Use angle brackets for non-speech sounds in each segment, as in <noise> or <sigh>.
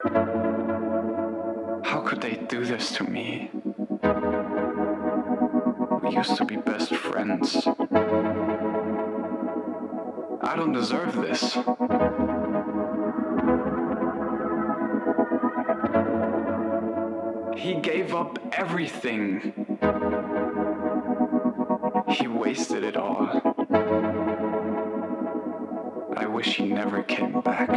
How could they do this to me? We used to be best friends. I don't deserve this. He gave up everything. He wasted it all. I wish he never came back.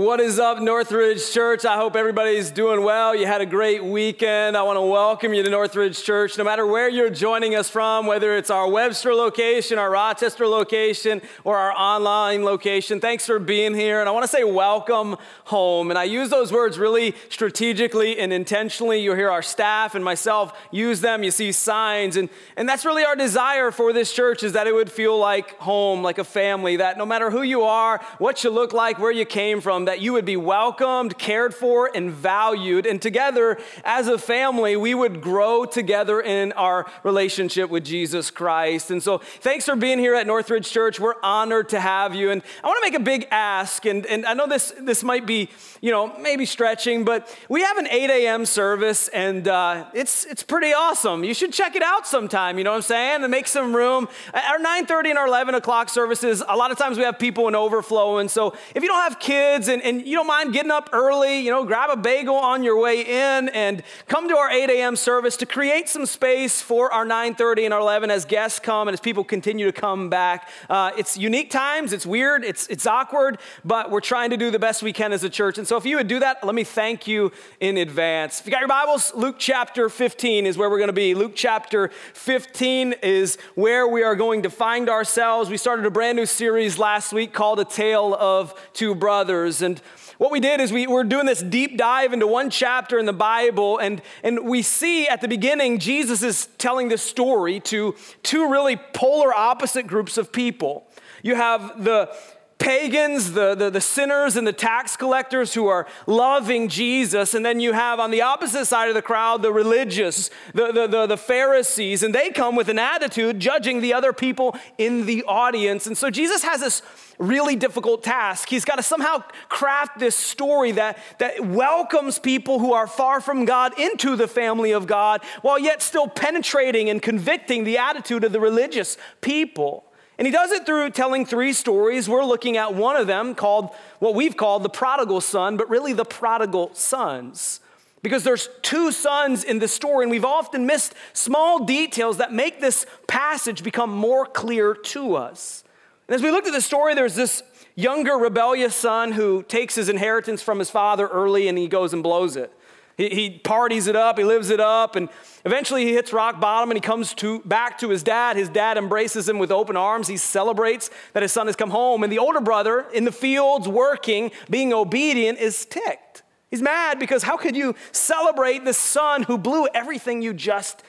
What is up, Northridge Church? I hope everybody's doing well. You had a great weekend. I want to welcome you to Northridge Church, no matter where you're joining us from, whether it's our Webster location, our Rochester location, or our online location. Thanks for being here. And I want to say welcome home. And I use those words really strategically and intentionally. You'll hear our staff and myself use them. You see signs. And, and that's really our desire for this church is that it would feel like home, like a family, that no matter who you are, what you look like, where you came from, that you would be welcomed, cared for, and valued. And together, as a family, we would grow together in our relationship with Jesus Christ. And so, thanks for being here at Northridge Church. We're honored to have you. And I want to make a big ask. And, and I know this, this might be, you know, maybe stretching, but we have an 8 a.m. service, and uh, it's, it's pretty awesome. You should check it out sometime, you know what I'm saying? And make some room. Our 9.30 and our 11 o'clock services, a lot of times we have people in overflow. And so, if you don't have kids, and, and you don't mind getting up early, you know, grab a bagel on your way in and come to our 8 a.m. service to create some space for our 9:30 and our 11 as guests come and as people continue to come back. Uh, it's unique times, it's weird, it's, it's awkward, but we're trying to do the best we can as a church. And so if you would do that, let me thank you in advance. If you got your Bibles, Luke chapter 15 is where we're going to be. Luke chapter 15 is where we are going to find ourselves. We started a brand new series last week called A Tale of Two Brothers. And what we did is we were doing this deep dive into one chapter in the Bible, and, and we see at the beginning, Jesus is telling this story to two really polar opposite groups of people. You have the pagans, the, the, the, sinners, and the tax collectors who are loving Jesus. And then you have on the opposite side of the crowd the religious, the, the, the, the, Pharisees, and they come with an attitude judging the other people in the audience. And so Jesus has this really difficult task. He's got to somehow craft this story that, that welcomes people who are far from God into the family of God while yet still penetrating and convicting the attitude of the religious people. And he does it through telling three stories. We're looking at one of them called what we've called the prodigal son, but really the prodigal sons. Because there's two sons in the story, and we've often missed small details that make this passage become more clear to us. And as we looked at the story, there's this younger rebellious son who takes his inheritance from his father early and he goes and blows it. He, he parties it up, he lives it up, and eventually he hits rock bottom and he comes to, back to his dad. His dad embraces him with open arms. He celebrates that his son has come home. And the older brother, in the fields, working, being obedient, is ticked. He's mad because how could you celebrate the son who blew everything you just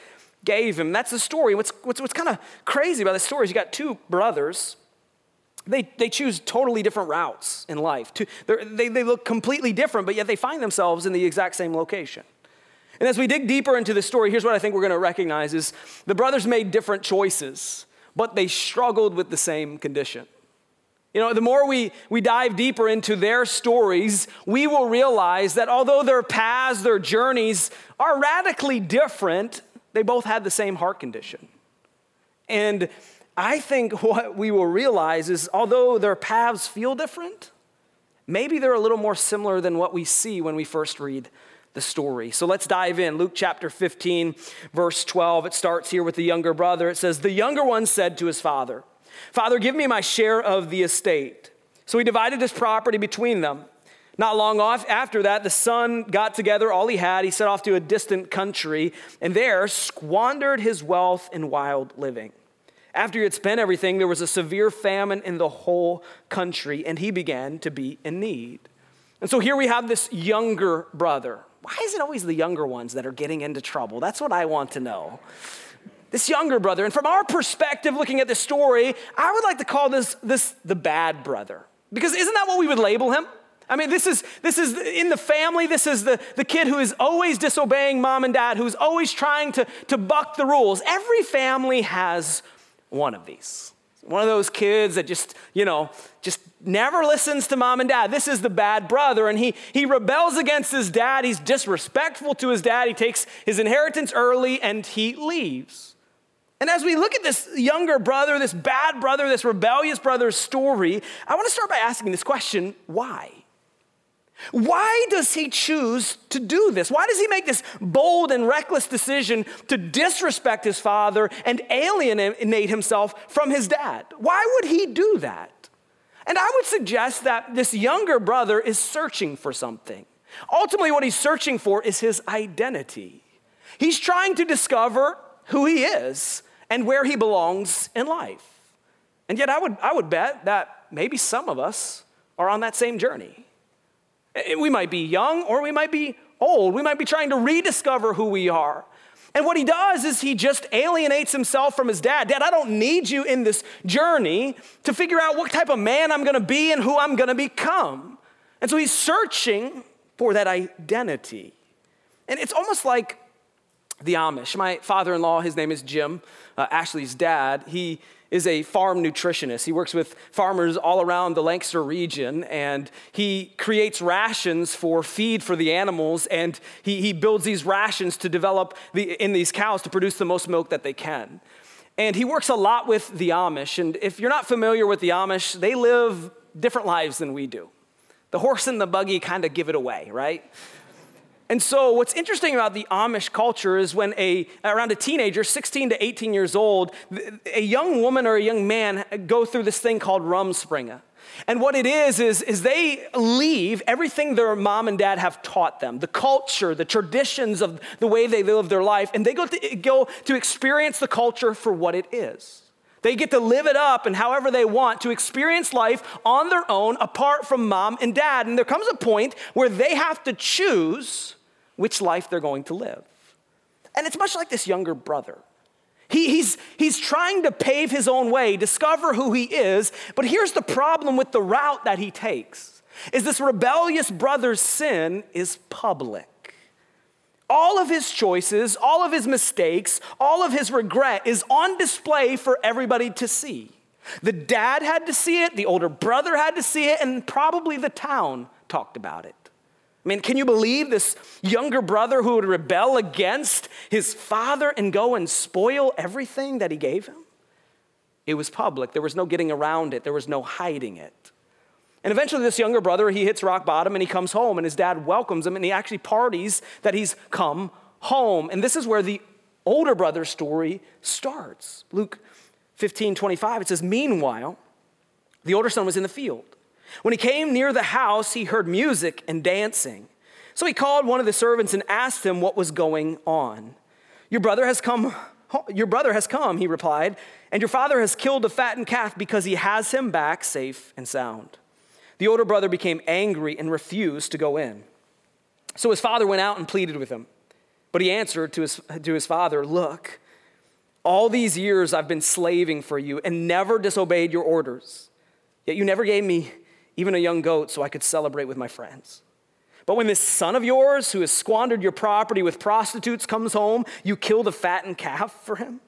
gave him? That's the story. What's, what's, what's kind of crazy about the story is you got two brothers they, they choose totally different routes in life. They, they look completely different, but yet they find themselves in the exact same location. And as we dig deeper into the story, here's what I think we're going to recognize is the brothers made different choices, but they struggled with the same condition. You know, the more we, we dive deeper into their stories, we will realize that although their paths, their journeys are radically different, they both had the same heart condition. And I think <laughs> what we will realize is although their paths feel different, maybe they're a little more similar than what we see when we first read the story. So let's dive in. Luke chapter 15, verse 12. It starts here with the younger brother. It says, The younger one said to his father, Father, give me my share of the estate. So he divided his property between them. Not long off after that, the son got together all he had. He set off to a distant country and there squandered his wealth in wild living. After he had spent everything, there was a severe famine in the whole country, and he began to be in need. And so here we have this younger brother. Why is it always the younger ones that are getting into trouble? That's what I want to know. This younger brother, and from our perspective, looking at this story, I would like to call this, this the bad brother. Because isn't that what we would label him? I mean, this is, this is in the family, this is the, the kid who is always disobeying mom and dad, who's always trying to, to buck the rules. Every family has one of these. One of those kids that just, you know, just never listens to mom and dad. This is the bad brother, and he, he rebels against his dad. He's disrespectful to his dad. He takes his inheritance early and he leaves. And as we look at this younger brother, this bad brother, this rebellious brother's story, I want to start by asking this question why? Why does he choose to do this? Why does he make this bold and reckless decision to disrespect his father and alienate himself from his dad? Why would he do that? And I would suggest that this younger brother is searching for something. Ultimately, what he's searching for is his identity. He's trying to discover who he is and where he belongs in life. And yet, I would, I would bet that maybe some of us are on that same journey. Eh, we might be young or we might be old. We might be trying to rediscover who we are. And what he does is he just alienates himself from his dad. Dad, I don't need you in this journey to figure out what type of man I'm gonna be and who I'm gonna become. And so he's searching for that identity. And it's almost like the Amish. My father in law, his name is Jim, uh, Ashley's dad. He is a farm nutritionist. He works with farmers all around the Lancaster region and he creates rations for feed for the animals and he, he builds these rations to develop the, in these cows to produce the most milk that they can. And he works a lot with the Amish. And if you're not familiar with the Amish, they live different lives than we do. The horse and the buggy kind of give it away, right? And so, what's interesting about the Amish culture is when a around a teenager, 16 to 18 years old, a young woman or a young man go through this thing called Rumspringa. And what it is, is, is they leave everything their mom and dad have taught them, the culture, the traditions of the way they live their life, and they go to, go to experience the culture for what it is. They get to live it up and however they want to experience life on their own apart from mom and dad. And there comes a point where they have to choose which life they're going to live. And it's much like this younger brother. He, he's, he's trying to pave his own way, discover who he is, but here's the problem with the route that he takes is this rebellious brother's sin is public. All of his choices, all of his mistakes, all of his regret is on display for everybody to see. The dad had to see it, the older brother had to see it, and probably the town talked about it. I mean, can you believe this younger brother who would rebel against his father and go and spoil everything that he gave him? It was public. There was no getting around it, there was no hiding it. And eventually, this younger brother, he hits rock bottom and he comes home, and his dad welcomes him, and he actually parties that he's come home. And this is where the older brother's story starts. Luke 15 25, it says, Meanwhile, the older son was in the field. When he came near the house, he heard music and dancing. So he called one of the servants and asked him what was going on. Your brother has come, your brother has come, he replied, and your father has killed a fattened calf because he has him back safe and sound. The older brother became angry and refused to go in. So his father went out and pleaded with him. But he answered to his, to his father, Look, all these years I've been slaving for you and never disobeyed your orders. Yet you never gave me even a young goat, so I could celebrate with my friends. But when this son of yours, who has squandered your property with prostitutes, comes home, you kill the fattened calf for him?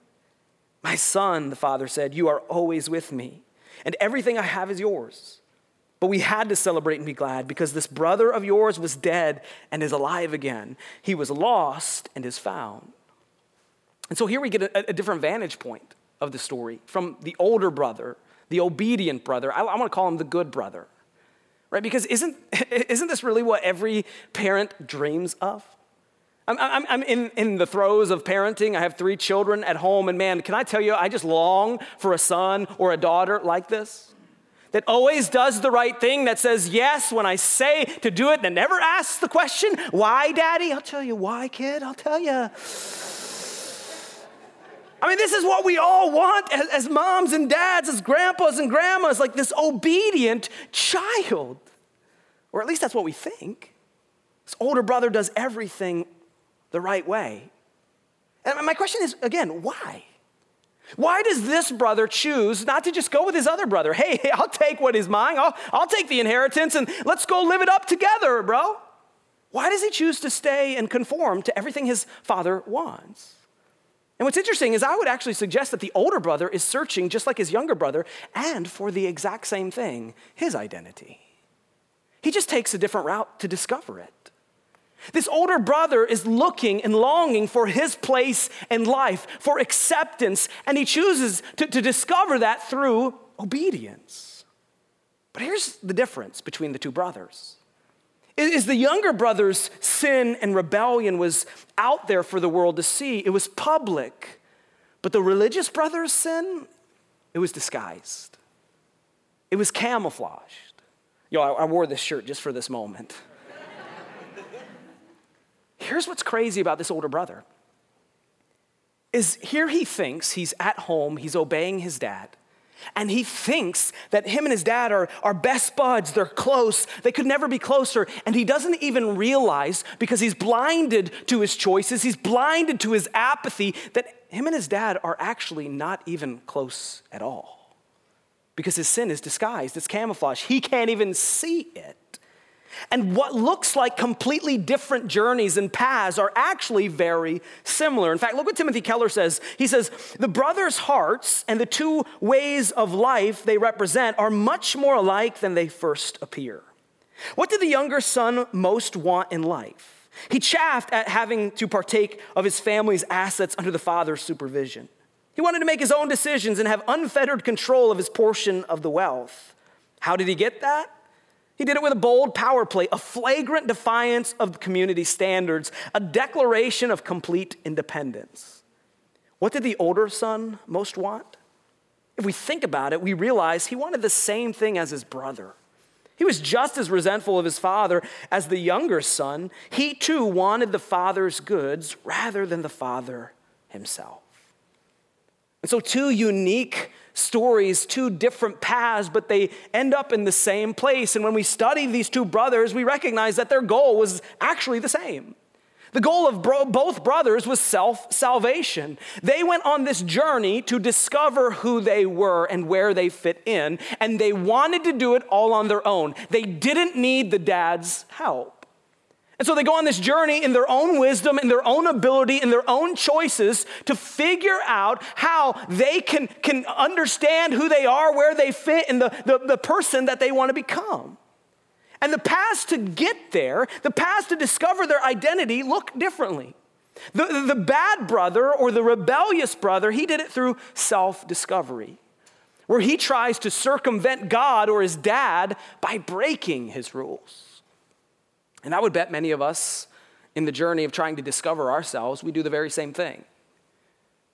My son, the father said, you are always with me, and everything I have is yours. But we had to celebrate and be glad because this brother of yours was dead and is alive again. He was lost and is found. And so here we get a, a different vantage point of the story from the older brother, the obedient brother. I, I want to call him the good brother right? Because isn't, <laughs> isn't this really what every parent dreams of? I'm, I'm, I'm in, in the throes of parenting. I have three children at home, and man, can I tell you, I just long for a son or a daughter like this that always does the right thing, that says yes when I say to do it, and never asks the question, why, daddy? I'll tell you why, kid. I'll tell you. I mean, this is what we all want as, as, moms and dads, as grandpas and grandmas, like this obedient child. Or at least that's what we think. This older brother does everything the right way. And my question is again, why? Why does this brother choose not to just go with his other brother? Hey, <laughs> I'll take what is mine, I'll, I'll take the inheritance, and let's go live it up together, bro. Why does he choose to stay and conform to everything his father wants? And what's interesting is I would actually suggest that the older brother is searching just like his younger brother and for the exact same thing his identity. He just takes a different route to discover it. This older brother is looking and longing for his place in life, for acceptance, and he chooses to, to discover that through obedience. But here's the difference between the two brothers is the younger brother's sin and rebellion was out there for the world to see. It was public. But the religious brother's sin, it was disguised. It was camouflaged. Yo, I, I wore this shirt just for this moment. Here's what's crazy about this older brother. Is here he thinks he's at home, he's obeying his dad. And he thinks that him and his dad are, are best buds, they're close, they could never be closer. And he doesn't even realize, because he's blinded to his choices, he's blinded to his apathy, that him and his dad are actually not even close at all. Because his sin is disguised, it's camouflage. He can't even see it. And what looks like completely different journeys and paths are actually very similar. In fact, look what Timothy Keller says. He says, The brothers' hearts and the two ways of life they represent are much more alike than they first appear. What did the younger son most want in life? He chafed at having to partake of his family's assets under the father's supervision. He wanted to make his own decisions and have unfettered control of his portion of the wealth. How did he get that? He did it with a bold power play, a flagrant defiance of community standards, a declaration of complete independence. What did the older son most want? If we think about it, we realize he wanted the same thing as his brother. He was just as resentful of his father as the younger son. He too wanted the father's goods rather than the father himself. And so, two unique stories, two different paths, but they end up in the same place. And when we study these two brothers, we recognize that their goal was actually the same. The goal of bro- both brothers was self salvation. They went on this journey to discover who they were and where they fit in, and they wanted to do it all on their own. They didn't need the dad's help. And so they go on this journey in their own wisdom, in their own ability, in their own choices to figure out how they can, can understand who they are, where they fit, and the, the, the person that they want to become. And the paths to get there, the paths to discover their identity, look differently. The, the bad brother or the rebellious brother, he did it through self discovery, where he tries to circumvent God or his dad by breaking his rules. And I would bet many of us in the journey of trying to discover ourselves, we do the very same thing.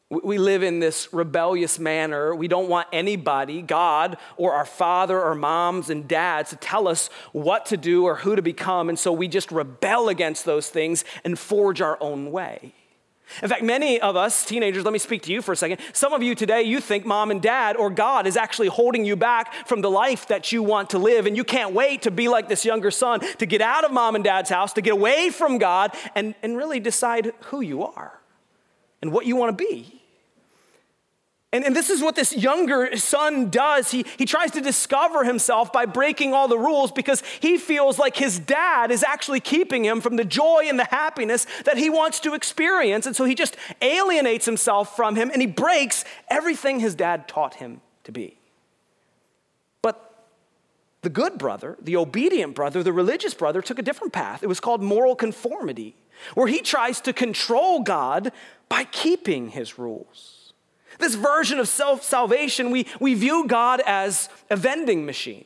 We live in this rebellious manner. We don't want anybody, God or our father or moms and dads, to tell us what to do or who to become. And so we just rebel against those things and forge our own way. In fact, many of us, teenagers, let me speak to you for a second. Some of you today, you think mom and dad or God is actually holding you back from the life that you want to live. And you can't wait to be like this younger son, to get out of mom and dad's house, to get away from God, and, and really decide who you are and what you want to be. And, and this is what this younger son does. He, he tries to discover himself by breaking all the rules because he feels like his dad is actually keeping him from the joy and the happiness that he wants to experience. And so he just alienates himself from him and he breaks everything his dad taught him to be. But the good brother, the obedient brother, the religious brother took a different path. It was called moral conformity, where he tries to control God by keeping his rules. This version of self salvation, we, we view God as a vending machine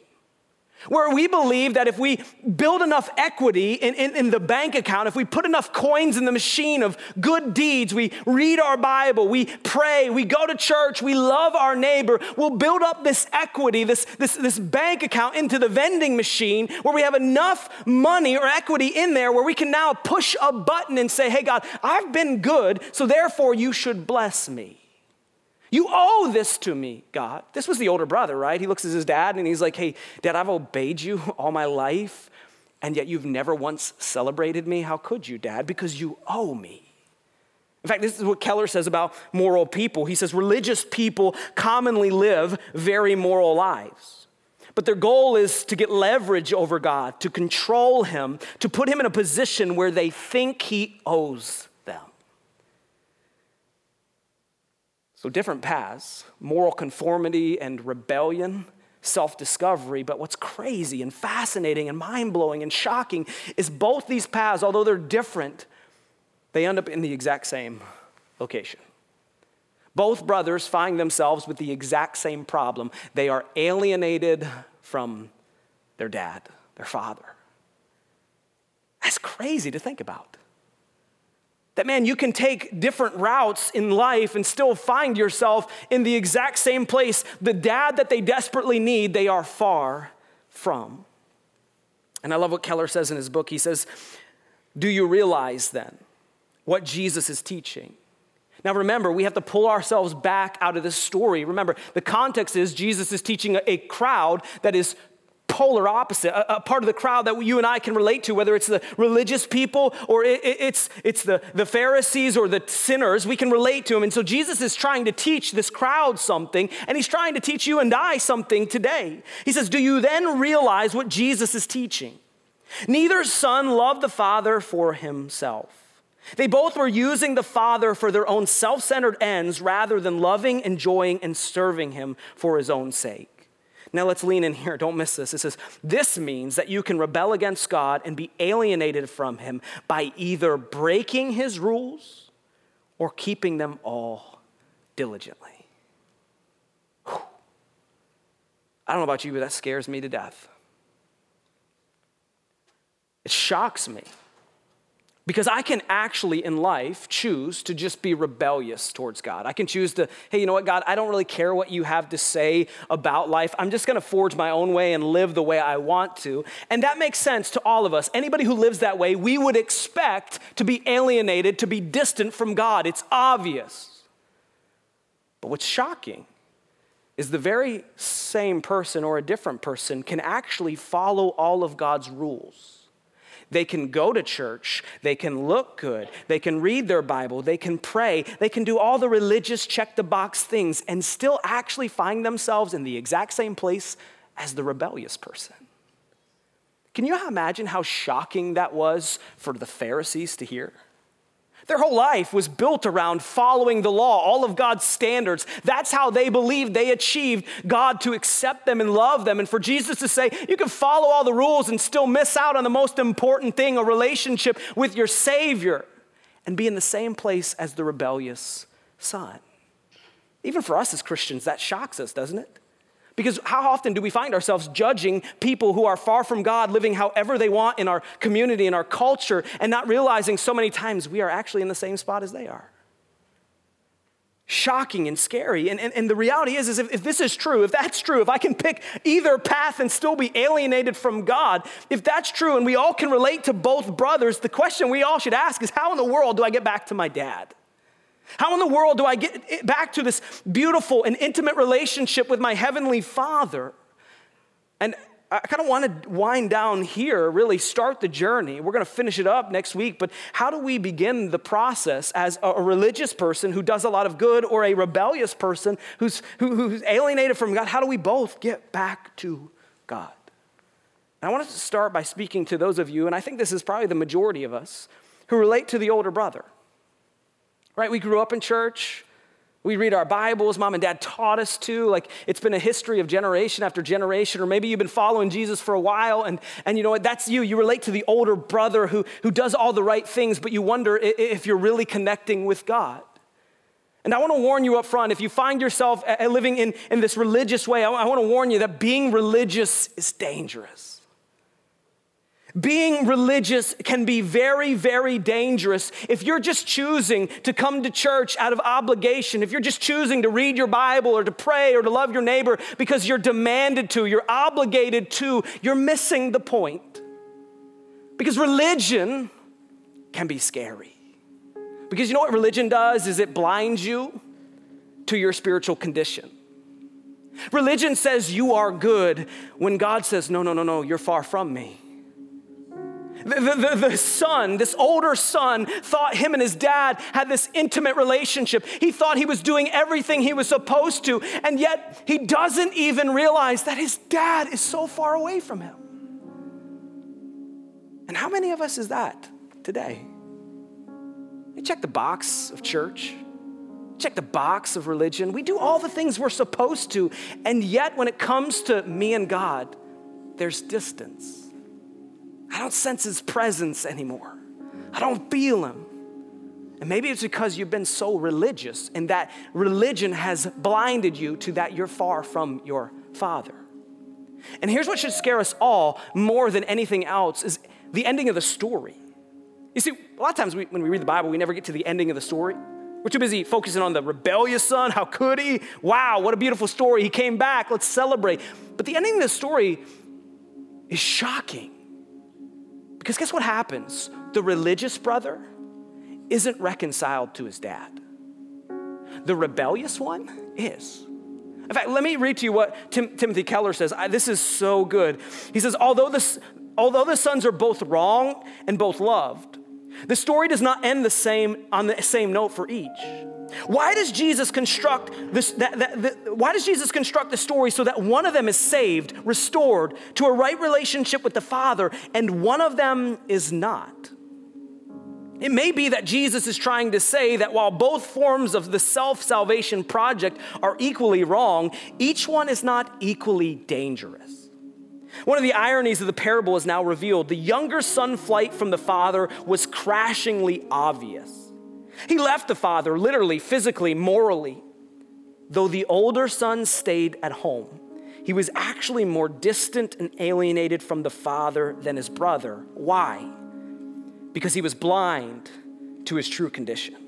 where we believe that if we build enough equity in, in, in, the bank account, if we put enough coins in the machine of good deeds, we read our Bible, we pray, we go to church, we love our neighbor, we'll build up this equity, this, this, this bank account into the vending machine where we have enough money or equity in there where we can now push a button and say, hey, God, I've been good, so therefore you should bless me. You owe this to me, God. This was the older brother, right? He looks at his dad and he's like, Hey, dad, I've obeyed you <laughs> all my life, and yet you've never once celebrated me. How could you, dad? Because you owe me. In fact, this is what Keller says about moral people. He says religious people commonly live very moral lives. But their goal is to get leverage over God, to control Him, to put Him in a position where they think He owes them. So, different paths moral conformity and rebellion, self discovery. But what's crazy and fascinating and mind blowing and shocking is both these paths, although they're different, they end up in the exact same location. Both brothers find themselves with the exact same problem. They are alienated from their dad, their father. That's crazy to think about. That man, you can take different routes in life and still find yourself in the exact same place. The dad that they desperately need, they are far from. And I love what Keller says in his book. He says, Do you realize then what Jesus is teaching. Now, remember, we have to pull ourselves back out of this story. Remember, the context is Jesus is teaching a, crowd that is polar opposite, a, a, part of the crowd that you and I can relate to, whether it's the religious people or it, it, it's, it's the, the Pharisees or the sinners, we can relate to them. And so Jesus is trying to teach this crowd something, and he's trying to teach you and I something today. He says, Do you then realize what Jesus is teaching? Neither son loved the father for himself they both were using the Father for their own self centered ends rather than loving, enjoying, and serving Him for His own sake. Now let's lean in here. Don't miss this. It says, This means that you can rebel against God and be alienated from Him by either breaking His rules or keeping them all diligently. Whew. I don't know about you, but that scares me to death. It shocks me because I can actually in life choose to just be rebellious towards God. I can choose to, hey, you know what, God, I don't really care what you have to say about life. I'm just gonna forge my own way and live the way I want to. And that makes sense to all of us. Anybody who lives that way, we would expect to be alienated, to be distant from God. It's obvious. But what's shocking is the very same person or a different person can actually follow all of God's rules they can go to church, they can look good, they can read their Bible, they can pray, they can do all the religious check the box things and still actually find themselves in the exact same place as the rebellious person. Can you imagine how shocking that was for the Pharisees to hear? Their whole life was built around following the law, all of God's standards. That's how they believed they achieved God to accept them and love them. And for Jesus to say, you can follow all the rules and still miss out on the most important thing a relationship with your Savior and be in the same place as the rebellious son. Even for us as Christians, that shocks us, doesn't it? Because how often do we find ourselves judging people who are far from God, living however they want in our community, in our culture, and not realizing so many times we are actually in the same spot as they are? Shocking and scary. And, and, and the reality is, is if, if this is true, if that's true, if I can pick either path and still be alienated from God, if that's true and we all can relate to both brothers, the question we all should ask is how in the world do I get back to my dad? How in the world do I get back to this beautiful and intimate relationship with my Heavenly Father? And I kind of want to wind down here, really start the journey. We're going to finish it up next week, but how do we begin the process as a religious person who does a lot of good or a rebellious person who's, who, who's alienated from God? How do we both get back to God? And I want to start by speaking to those of you, and I think this is probably the majority of us, who relate to the older brother right? We grew up in church. We read our Bibles. Mom and dad taught us to. Like it's been a history of generation after generation. Or maybe you've been following Jesus for a while and, and you know what? That's you. You relate to the older brother who, who does all the right things, but you wonder if you're really connecting with God. And I want to warn you up front if you find yourself uh, living in, in this religious way, I want to warn you that being religious is dangerous. Being religious can be very, very dangerous if you're just choosing to come to church out of obligation, if you're just choosing to read your Bible or to pray or to love your neighbor because you're demanded to, you're obligated to, you're missing the point. Because religion can be scary. Because you know what religion does is it blinds you to your spiritual condition. Religion says you are good when God says, no, no, no, no, you're far from me. The, the, the, son, this older son, thought him and his dad had this intimate relationship. He thought he was doing everything he was supposed to, and yet he doesn't even realize that his dad is so far away from him. And how many of us is that today? You check the box of church, check the box of religion. We do all the things we're supposed to, and yet when it comes to me and God, there's distance. I don't sense his presence anymore. I don't feel him. And maybe it's because you've been so religious and that religion has blinded you to that you're far from your father. And here's what should scare us all more than anything else is the ending of the story. You see, a lot of times we, when we read the Bible, we never get to the ending of the story. We're too busy focusing on the rebellious son. How could he? Wow, what a beautiful story. He came back. Let's celebrate. But the ending of the story is shocking. Because guess what happens? The religious brother isn't reconciled to his dad, the rebellious one is. In fact, let me read to you what Tim, Timothy Keller says. I, this is so good. He says, although the, although the sons are both wrong and both loved, the story does not end the same on the same note for each. Why does Jesus construct this? That, that, that, why does Jesus construct the story so that one of them is saved, restored to a right relationship with the Father, and one of them is not? It may be that Jesus is trying to say that while both forms of the self salvation project are equally wrong, each one is not equally dangerous. One of the ironies of the parable is now revealed. The younger son flight from the father was crashingly obvious. He left the father, literally, physically, morally. Though the older son stayed at home, he was actually more distant and alienated from the father than his brother. Why? Because he was blind to his true condition.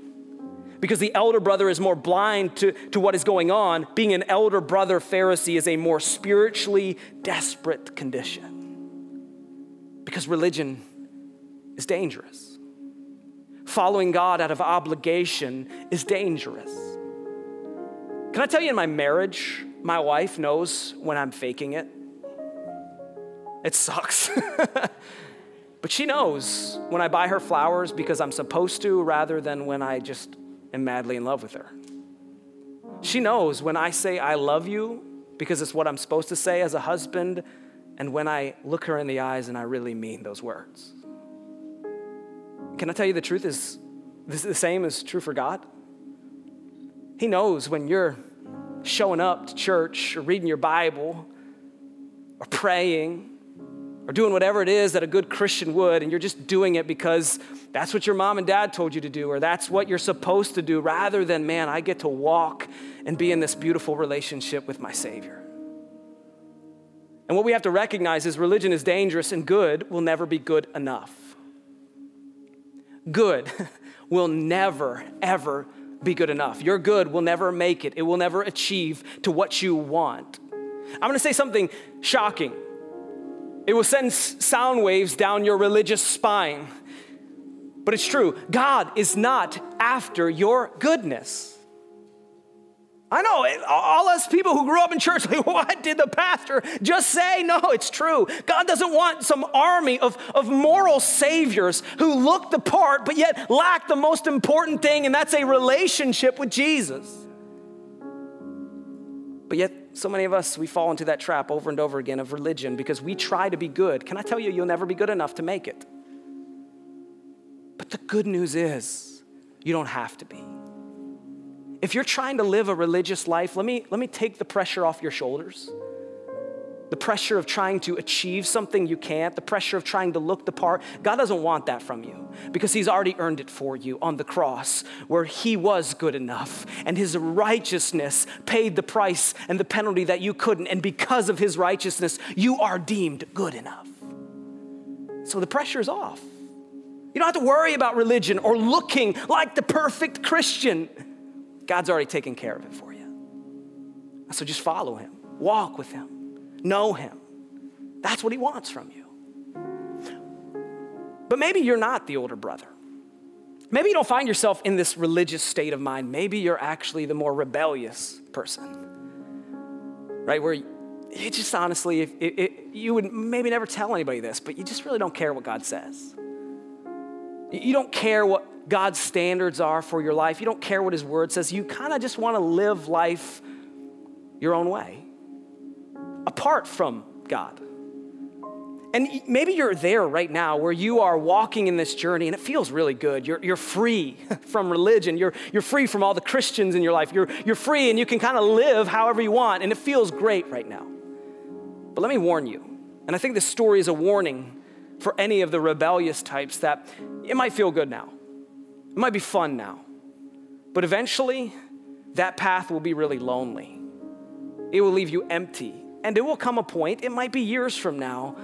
Because the elder brother is more blind to, to what is going on, being an elder brother Pharisee is a more spiritually desperate condition. Because religion is dangerous following God out of obligation is dangerous. Can I tell you, in my marriage, my wife knows when I'm faking it. It sucks. <laughs> but she knows when I buy her flowers because I'm supposed to rather than when I just am madly in love with her. She knows when I say I love you because it's what I'm supposed to say as a husband and when I look her in the eyes and I really mean those words. Can I tell you the truth is this the same is true for God? He knows when you're showing up to church or reading your Bible or praying or doing whatever it is that a good Christian would, and you're just doing it because that's what your mom and dad told you to do, or that's what you're supposed to do, rather than, man, I get to walk and be in this beautiful relationship with my Savior. And what we have to recognize is religion is dangerous, and good will never be good enough good <laughs> will never, ever be good enough. Your good will never make it, it will never achieve to what you want. I'm gonna say something shocking. It will send sound waves down your religious spine. But it's true, God is not after your goodness. I know, all us people who grew up in church, <laughs> like, what did the pastor just say? No, it's true. God doesn't want some army of, of moral saviors who look the part, but yet lack the most important thing, and that's a relationship with Jesus. But yet, so many of us, we fall into that trap over and over again of religion because we try to be good. Can I tell you, you'll never be good enough to make it? But the good news is, you don't have to be. If you're trying to live a religious life, let me, let me take the pressure off your shoulders. The pressure of trying to achieve something you can't, the pressure of trying to look the part. God doesn't want that from you because He's already earned it for you on the cross where He was good enough and His righteousness paid the price and the penalty that you couldn't. And because of His righteousness, you are deemed good enough. So the pressure is off. You don't have to worry about religion or looking like the perfect Christian. God's already taken care of it for you. So just follow him, walk with him, know him. That's what he wants from you. But maybe you're not the older brother. Maybe you don't find yourself in this religious state of mind. Maybe you're actually the more rebellious person, right? Where you just honestly, if, you would maybe never tell anybody this, but you just really don't care what God says. You don't care what God's standards are for your life. You don't care what His Word says. You kind of just want to live life your own way, apart from God. And maybe you're there right now where you are walking in this journey and it feels really good. You're, you're free <laughs> from religion. You're, you're free from all the Christians in your life. You're, you're free and you can kind of live however you want, and it feels great right now. But let me warn you, and I think this story is a warning for any of the rebellious types that it might feel good now, it might be fun now, but eventually that path will be really lonely. It will leave you empty. And it will come a point, it might be years from now,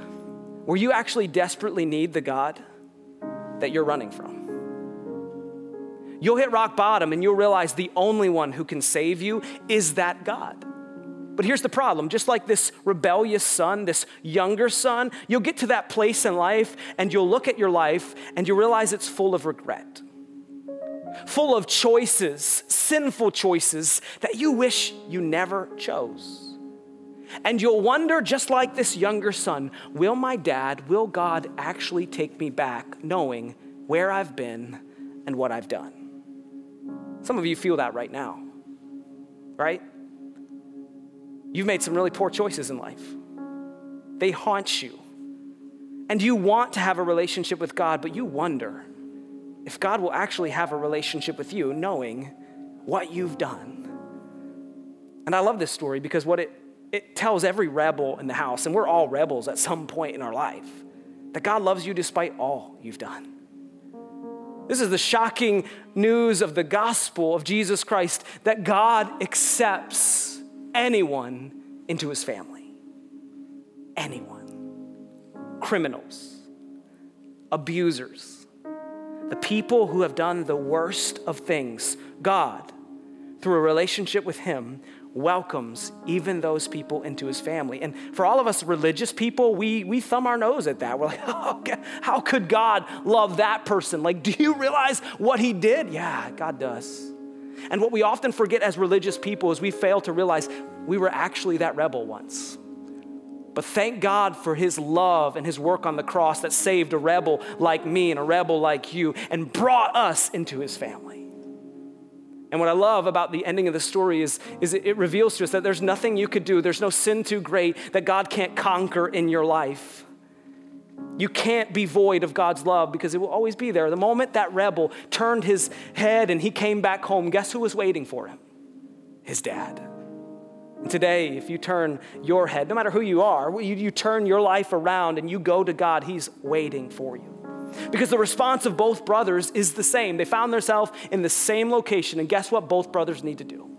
where you actually desperately need the God that you're running from. You'll hit rock bottom and you'll realize the only one who can save you is that God. But here's the problem just like this rebellious son, this younger son, you'll get to that place in life and you'll look at your life and you'll realize it's full of regret, full of choices, sinful choices that you wish you never chose. And you'll wonder, just like this younger son, will my dad, will God actually take me back knowing where I've been and what I've done? Some of you feel that right now, right? You've made some really poor choices in life, they haunt you. And you want to have a relationship with God, but you wonder if God will actually have a relationship with you knowing what you've done. And I love this story because what it it tells every rebel in the house, and we're all rebels at some point in our life, that God loves you despite all you've done. This is the shocking news of the gospel of Jesus Christ that God accepts anyone into his family. Anyone. Criminals, abusers, the people who have done the worst of things. God, through a relationship with him, welcomes even those people into his family. And for all of us religious people, we, we thumb our nose at that. We're like, <laughs> oh, how could God love that person? Like, do you realize what he did? Yeah, God does. And what we often forget as religious people is we fail to realize we were actually that rebel once. But thank God for his love and his work on the cross that saved a rebel like me and a rebel like you and brought us into his family. And what I love about the ending of the story is, is it reveals to us that there's nothing you could do, there's no sin too great that God can't conquer in your life. You can't be void of God's love because it will always be there. The moment that rebel turned his head and he came back home, guess who was waiting for him? His dad. And today, if you turn your head, no matter who you are, you, you turn your life around and you go to God, He's waiting for you. Because the response of both brothers is the same. They found themselves in the same location, and guess what both brothers need to do?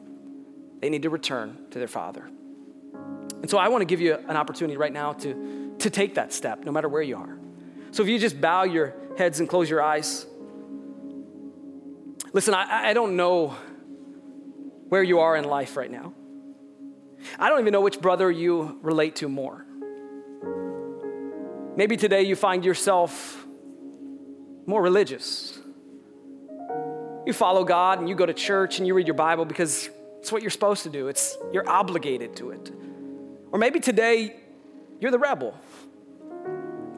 They need to return to their father. And so I want to give you an opportunity right now to, to take that step, no matter where you are. So if you just bow your heads and close your eyes. Listen, I, I don't know where you are in life right now. I don't even know which brother you relate to more. Maybe today you find yourself more religious. You follow God and you go to church and you read your Bible because it's what you're supposed to do. It's you're obligated to it. Or maybe today you're the rebel.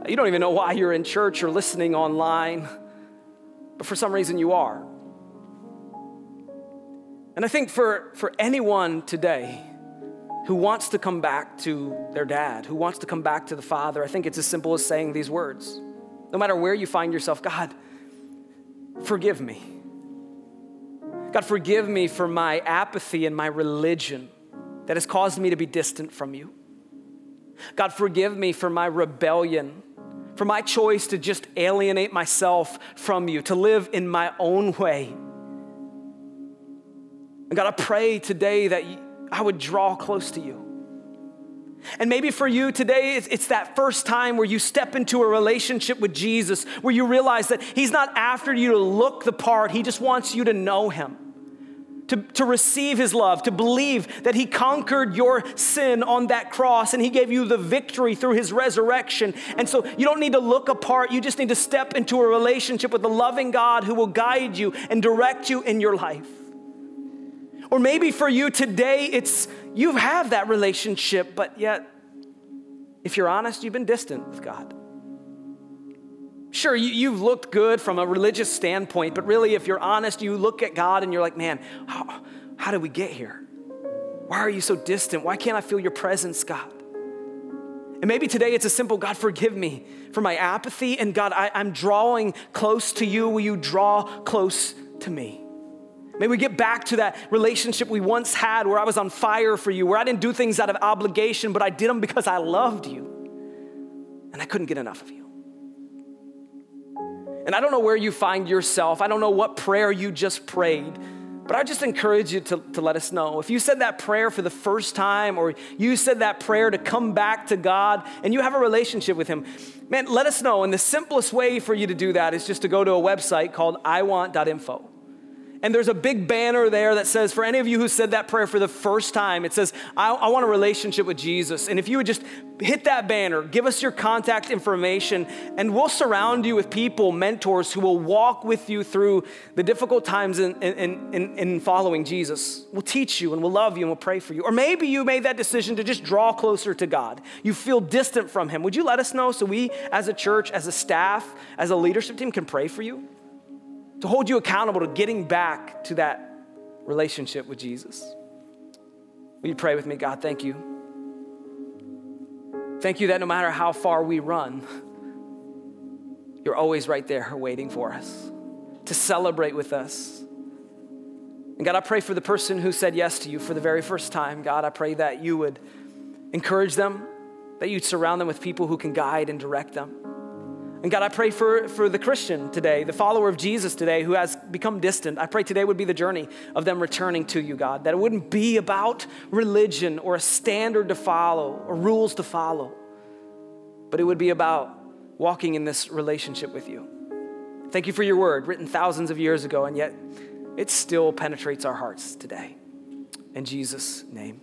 You don't even know why you're in church or listening online, but for some reason you are. And I think for, for anyone today who wants to come back to their dad, who wants to come back to the father, I think it's as simple as saying these words no matter where you find yourself, God, forgive me. God, forgive me for my apathy and my religion that has caused me to be distant from you. God, forgive me for my rebellion, for my choice to just alienate myself from you, to live in my own way. And God, I pray today that I would draw close to you. And maybe for you today, it's, it's, that first time where you step into a relationship with Jesus, where you realize that He's not after you to look the part, He just wants you to know Him. To, to receive his love, to believe that he conquered your sin on that cross and he gave you the victory through his resurrection. And so you don't need to look apart, you just need to step into a relationship with the loving God who will guide you and direct you in your life. Or maybe for you today, it's you have that relationship, but yet, if you're honest, you've been distant with God. Sure, you, have looked good from a religious standpoint, but really, if you're honest, you look at God and you're like, man, how, how did we get here? Why are you so distant? Why can't I feel your presence, God? And maybe today it's a simple God, forgive me for my apathy. And God, I, I'm drawing close to you. Will you draw close to me? May we get back to that relationship we once had where I was on fire for you, where I didn't do things out of obligation, but I did them because I loved you. And I couldn't get enough of you. And I don't know where you find yourself. I don't know what prayer you just prayed. But I just encourage you to, to let us know. If you said that prayer for the first time, or you said that prayer to come back to God and you have a relationship with Him, man, let us know. And the simplest way for you to do that is just to go to a website called iwant.info. And there's a big banner there that says, for any of you who said that prayer for the first time, it says, I, I, want a relationship with Jesus. And if you would just hit that banner, give us your contact information, and we'll surround you with people, mentors who will walk with you through the difficult times in, in, in, in following Jesus. We'll teach you and we'll love you and we'll pray for you. Or maybe you made that decision to just draw closer to God. You feel distant from Him. Would you let us know so we, as a church, as a staff, as a leadership team, can pray for you? To hold you accountable to getting back to that relationship with Jesus. Will you pray with me? God, thank you. Thank you that no matter how far we run, you're always right there waiting for us to celebrate with us. And God, I pray for the person who said yes to you for the very first time. God, I pray that you would encourage them, that you'd surround them with people who can guide and direct them. And God, I pray for, for the Christian today, the follower of Jesus today who has become distant. I pray today would be the journey of them returning to you, God, that it wouldn't be about religion or a standard to follow or rules to follow, but it would be about walking in this relationship with you. Thank you for your word, written thousands of years ago, and yet it still penetrates our hearts today. In Jesus' name,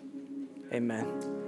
amen.